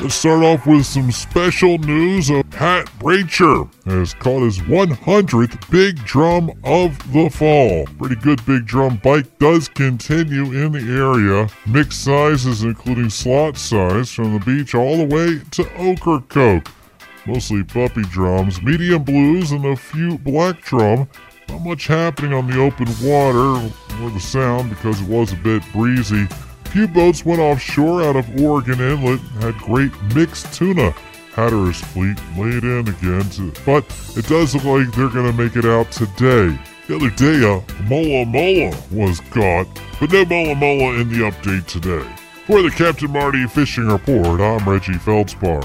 Let's start off with some special news. of Pat Racher has caught his 100th big drum of the fall. Pretty good big drum bike does continue in the area. Mixed sizes, including slot size, from the beach all the way to Ocracoke. Mostly puppy drums, medium blues, and a few black drum. Not much happening on the open water or the sound because it was a bit breezy. Few boats went offshore out of Oregon Inlet, and had great mixed tuna. Hatteras fleet laid in again, to, but it does look like they're going to make it out today. The other day, a mola mola was caught, but no mola mola in the update today. For the Captain Marty Fishing Report, I'm Reggie Feldspar.